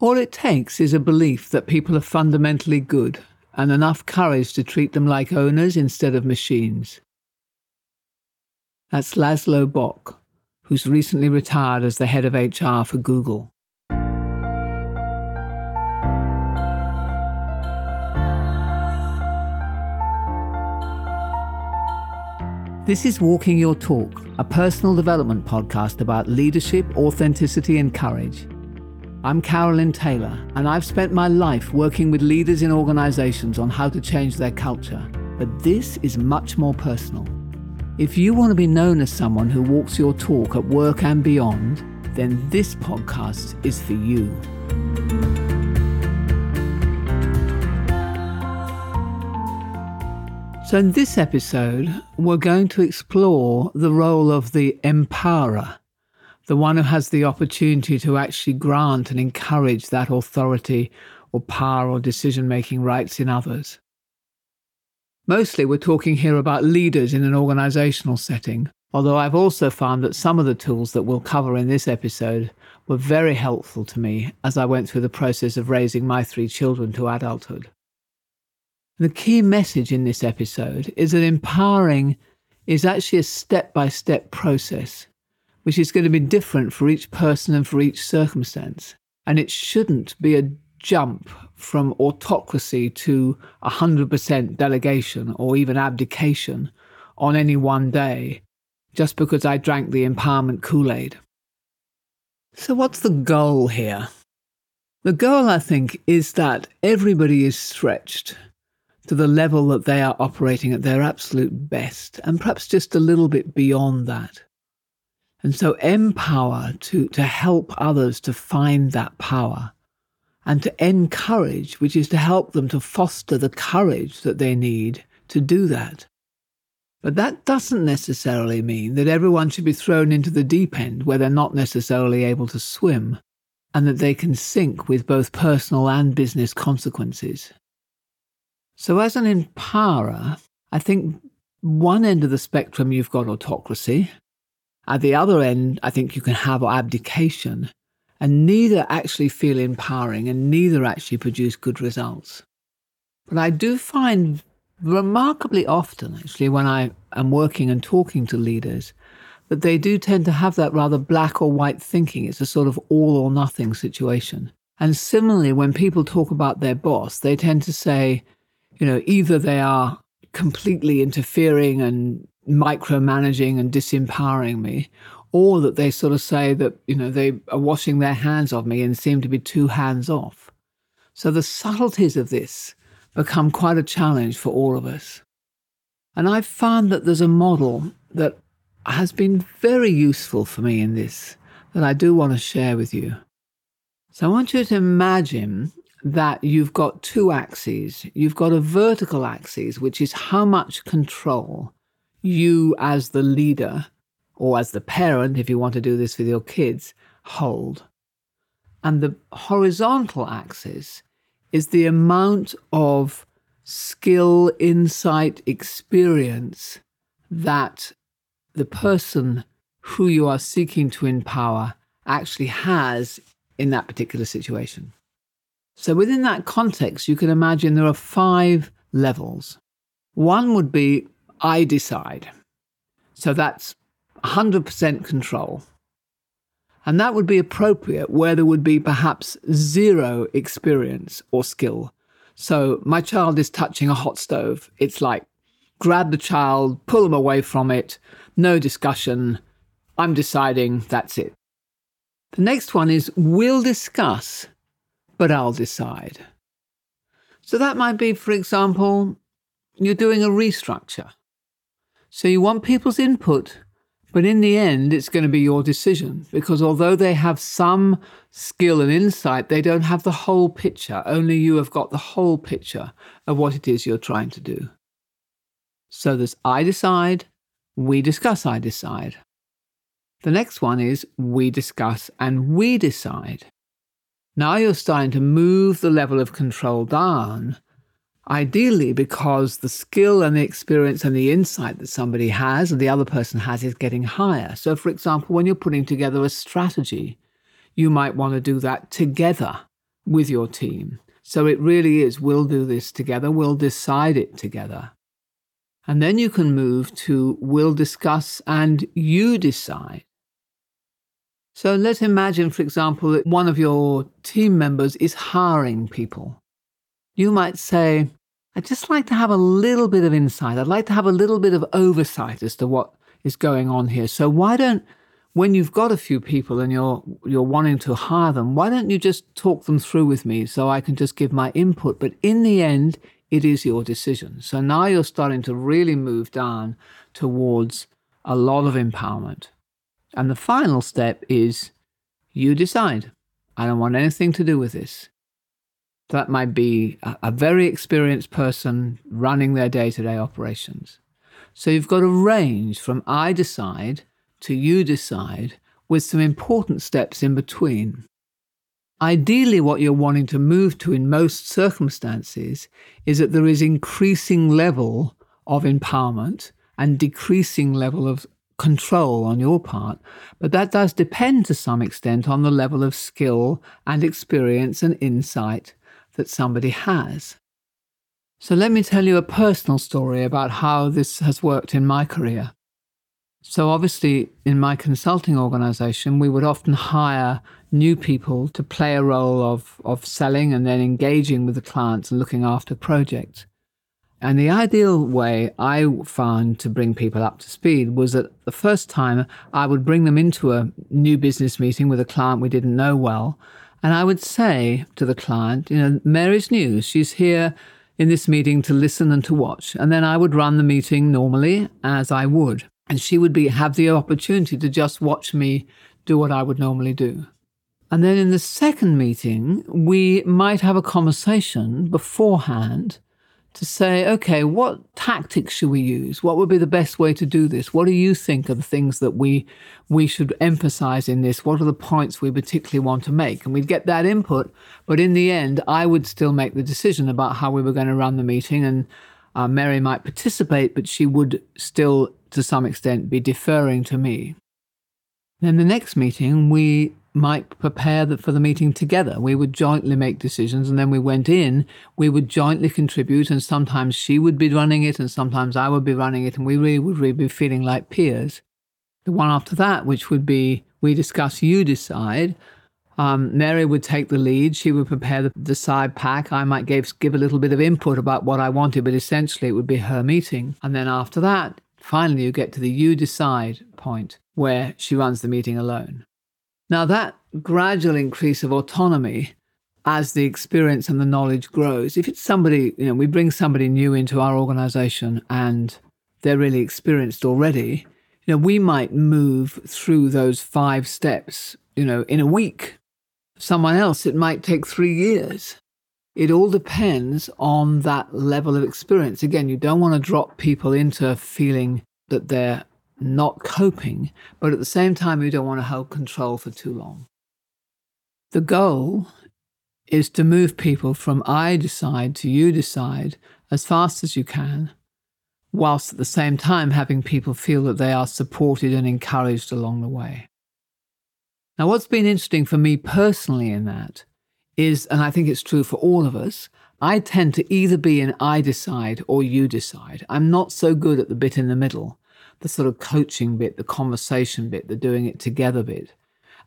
All it takes is a belief that people are fundamentally good and enough courage to treat them like owners instead of machines. That's Laszlo Bock, who's recently retired as the head of HR for Google. This is Walking Your Talk, a personal development podcast about leadership, authenticity, and courage. I'm Carolyn Taylor, and I've spent my life working with leaders in organizations on how to change their culture. But this is much more personal. If you want to be known as someone who walks your talk at work and beyond, then this podcast is for you. So, in this episode, we're going to explore the role of the empowerer, the one who has the opportunity to actually grant and encourage that authority or power or decision making rights in others. Mostly, we're talking here about leaders in an organizational setting, although I've also found that some of the tools that we'll cover in this episode were very helpful to me as I went through the process of raising my three children to adulthood. The key message in this episode is that empowering is actually a step by step process, which is going to be different for each person and for each circumstance. And it shouldn't be a jump from autocracy to 100% delegation or even abdication on any one day just because I drank the empowerment Kool Aid. So, what's the goal here? The goal, I think, is that everybody is stretched to the level that they are operating at their absolute best, and perhaps just a little bit beyond that. And so empower to, to help others to find that power and to encourage, which is to help them to foster the courage that they need to do that. But that doesn't necessarily mean that everyone should be thrown into the deep end where they're not necessarily able to swim and that they can sink with both personal and business consequences. So, as an empowerer, I think one end of the spectrum you've got autocracy. At the other end, I think you can have abdication, and neither actually feel empowering and neither actually produce good results. But I do find remarkably often, actually, when I am working and talking to leaders, that they do tend to have that rather black or white thinking. It's a sort of all or nothing situation. And similarly, when people talk about their boss, they tend to say, you know, either they are completely interfering and micromanaging and disempowering me, or that they sort of say that, you know, they are washing their hands of me and seem to be too hands off. So the subtleties of this become quite a challenge for all of us. And I've found that there's a model that has been very useful for me in this that I do want to share with you. So I want you to imagine that you've got two axes. You've got a vertical axis, which is how much control you, as the leader, or as the parent, if you want to do this with your kids, hold. And the horizontal axis is the amount of skill, insight, experience that the person who you are seeking to empower actually has in that particular situation. So, within that context, you can imagine there are five levels. One would be I decide. So, that's 100% control. And that would be appropriate where there would be perhaps zero experience or skill. So, my child is touching a hot stove. It's like grab the child, pull them away from it, no discussion. I'm deciding, that's it. The next one is we'll discuss but I'll decide. So that might be, for example, you're doing a restructure. So you want people's input, but in the end, it's going to be your decision because although they have some skill and insight, they don't have the whole picture. Only you have got the whole picture of what it is you're trying to do. So there's I decide, we discuss, I decide. The next one is we discuss and we decide. Now you're starting to move the level of control down, ideally because the skill and the experience and the insight that somebody has and the other person has is getting higher. So, for example, when you're putting together a strategy, you might want to do that together with your team. So it really is we'll do this together, we'll decide it together. And then you can move to we'll discuss and you decide. So let's imagine, for example, that one of your team members is hiring people. You might say, I'd just like to have a little bit of insight. I'd like to have a little bit of oversight as to what is going on here. So why don't when you've got a few people and you're you're wanting to hire them, why don't you just talk them through with me so I can just give my input? But in the end, it is your decision. So now you're starting to really move down towards a lot of empowerment. And the final step is you decide. I don't want anything to do with this. That might be a, a very experienced person running their day to day operations. So you've got a range from I decide to you decide with some important steps in between. Ideally, what you're wanting to move to in most circumstances is that there is increasing level of empowerment and decreasing level of control on your part, but that does depend to some extent on the level of skill and experience and insight that somebody has. So let me tell you a personal story about how this has worked in my career. So, obviously, in my consulting organization, we would often hire new people to play a role of, of selling and then engaging with the clients and looking after projects. And the ideal way I found to bring people up to speed was that the first time I would bring them into a new business meeting with a client we didn't know well. And I would say to the client, you know, Mary's new. She's here in this meeting to listen and to watch. And then I would run the meeting normally as I would and she would be have the opportunity to just watch me do what I would normally do. And then in the second meeting, we might have a conversation beforehand to say, okay, what tactics should we use? What would be the best way to do this? What do you think are the things that we we should emphasize in this? What are the points we particularly want to make? And we'd get that input, but in the end, I would still make the decision about how we were going to run the meeting and uh, Mary might participate, but she would still to some extent, be deferring to me. Then the next meeting, we might prepare for the meeting together. We would jointly make decisions, and then we went in, we would jointly contribute, and sometimes she would be running it, and sometimes I would be running it, and we really would really be feeling like peers. The one after that, which would be we discuss, you decide. Um, Mary would take the lead. She would prepare the, the side pack. I might give, give a little bit of input about what I wanted, but essentially it would be her meeting. And then after that, Finally, you get to the you decide point where she runs the meeting alone. Now, that gradual increase of autonomy as the experience and the knowledge grows, if it's somebody, you know, we bring somebody new into our organization and they're really experienced already, you know, we might move through those five steps, you know, in a week. Someone else, it might take three years. It all depends on that level of experience. Again, you don't want to drop people into feeling that they're not coping, but at the same time, you don't want to hold control for too long. The goal is to move people from I decide to you decide as fast as you can, whilst at the same time having people feel that they are supported and encouraged along the way. Now, what's been interesting for me personally in that is, and I think it's true for all of us, I tend to either be an I decide or you decide. I'm not so good at the bit in the middle, the sort of coaching bit, the conversation bit, the doing it together bit.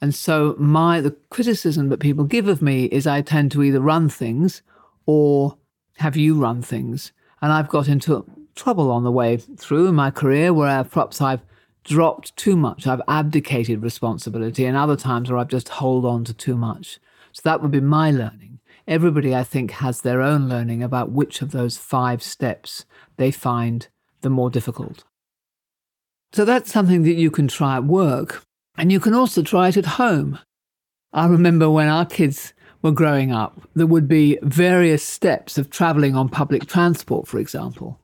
And so my the criticism that people give of me is I tend to either run things or have you run things. And I've got into trouble on the way through in my career where perhaps I've dropped too much. I've abdicated responsibility and other times where I've just hold on to too much. So that would be my learning. Everybody, I think, has their own learning about which of those five steps they find the more difficult. So that's something that you can try at work, and you can also try it at home. I remember when our kids were growing up, there would be various steps of traveling on public transport, for example.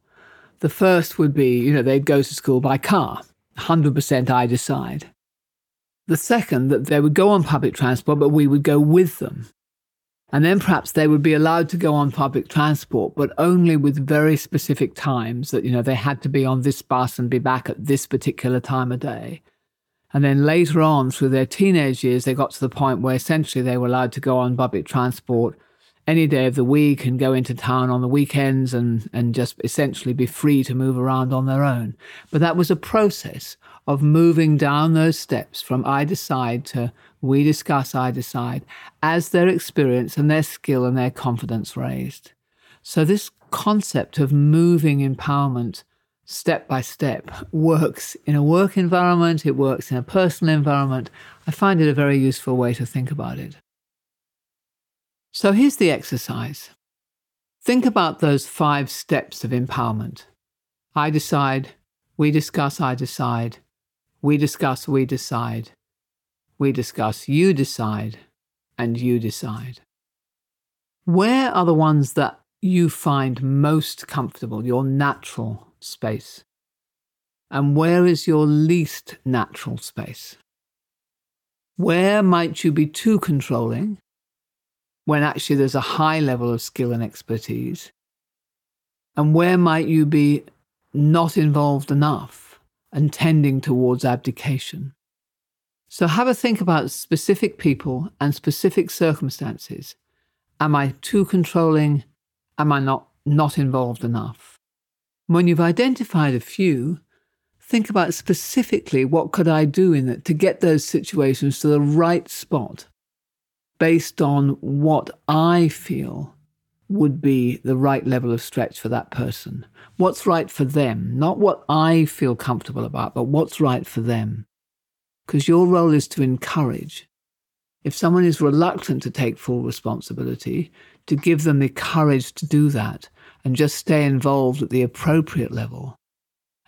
The first would be, you know, they'd go to school by car, 100% I decide. The second, that they would go on public transport, but we would go with them. And then perhaps they would be allowed to go on public transport, but only with very specific times that, you know, they had to be on this bus and be back at this particular time of day. And then later on, through their teenage years, they got to the point where essentially they were allowed to go on public transport any day of the week and go into town on the weekends and, and just essentially be free to move around on their own. But that was a process of moving down those steps from I decide to we discuss, I decide, as their experience and their skill and their confidence raised. So, this concept of moving empowerment step by step works in a work environment, it works in a personal environment. I find it a very useful way to think about it. So here's the exercise think about those five steps of empowerment. I decide, we discuss, I decide, we discuss, we decide, we discuss, you decide, and you decide. Where are the ones that you find most comfortable, your natural space? And where is your least natural space? Where might you be too controlling when actually there's a high level of skill and expertise? And where might you be not involved enough and tending towards abdication? So have a think about specific people and specific circumstances. Am I too controlling? Am I not, not involved enough? When you've identified a few, think about specifically what could I do in it to get those situations to the right spot based on what I feel would be the right level of stretch for that person. What's right for them, not what I feel comfortable about, but what's right for them. Because your role is to encourage. If someone is reluctant to take full responsibility, to give them the courage to do that and just stay involved at the appropriate level.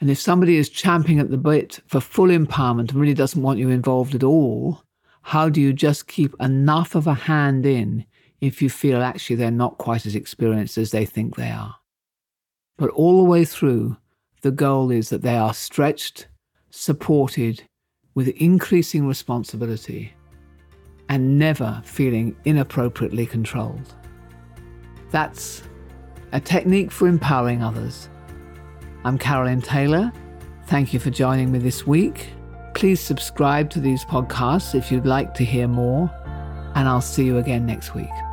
And if somebody is champing at the bit for full empowerment and really doesn't want you involved at all, how do you just keep enough of a hand in if you feel actually they're not quite as experienced as they think they are? But all the way through, the goal is that they are stretched, supported, with increasing responsibility, and never feeling inappropriately controlled. That's a technique for empowering others. I'm Carolyn Taylor. Thank you for joining me this week. Please subscribe to these podcasts if you'd like to hear more, and I'll see you again next week.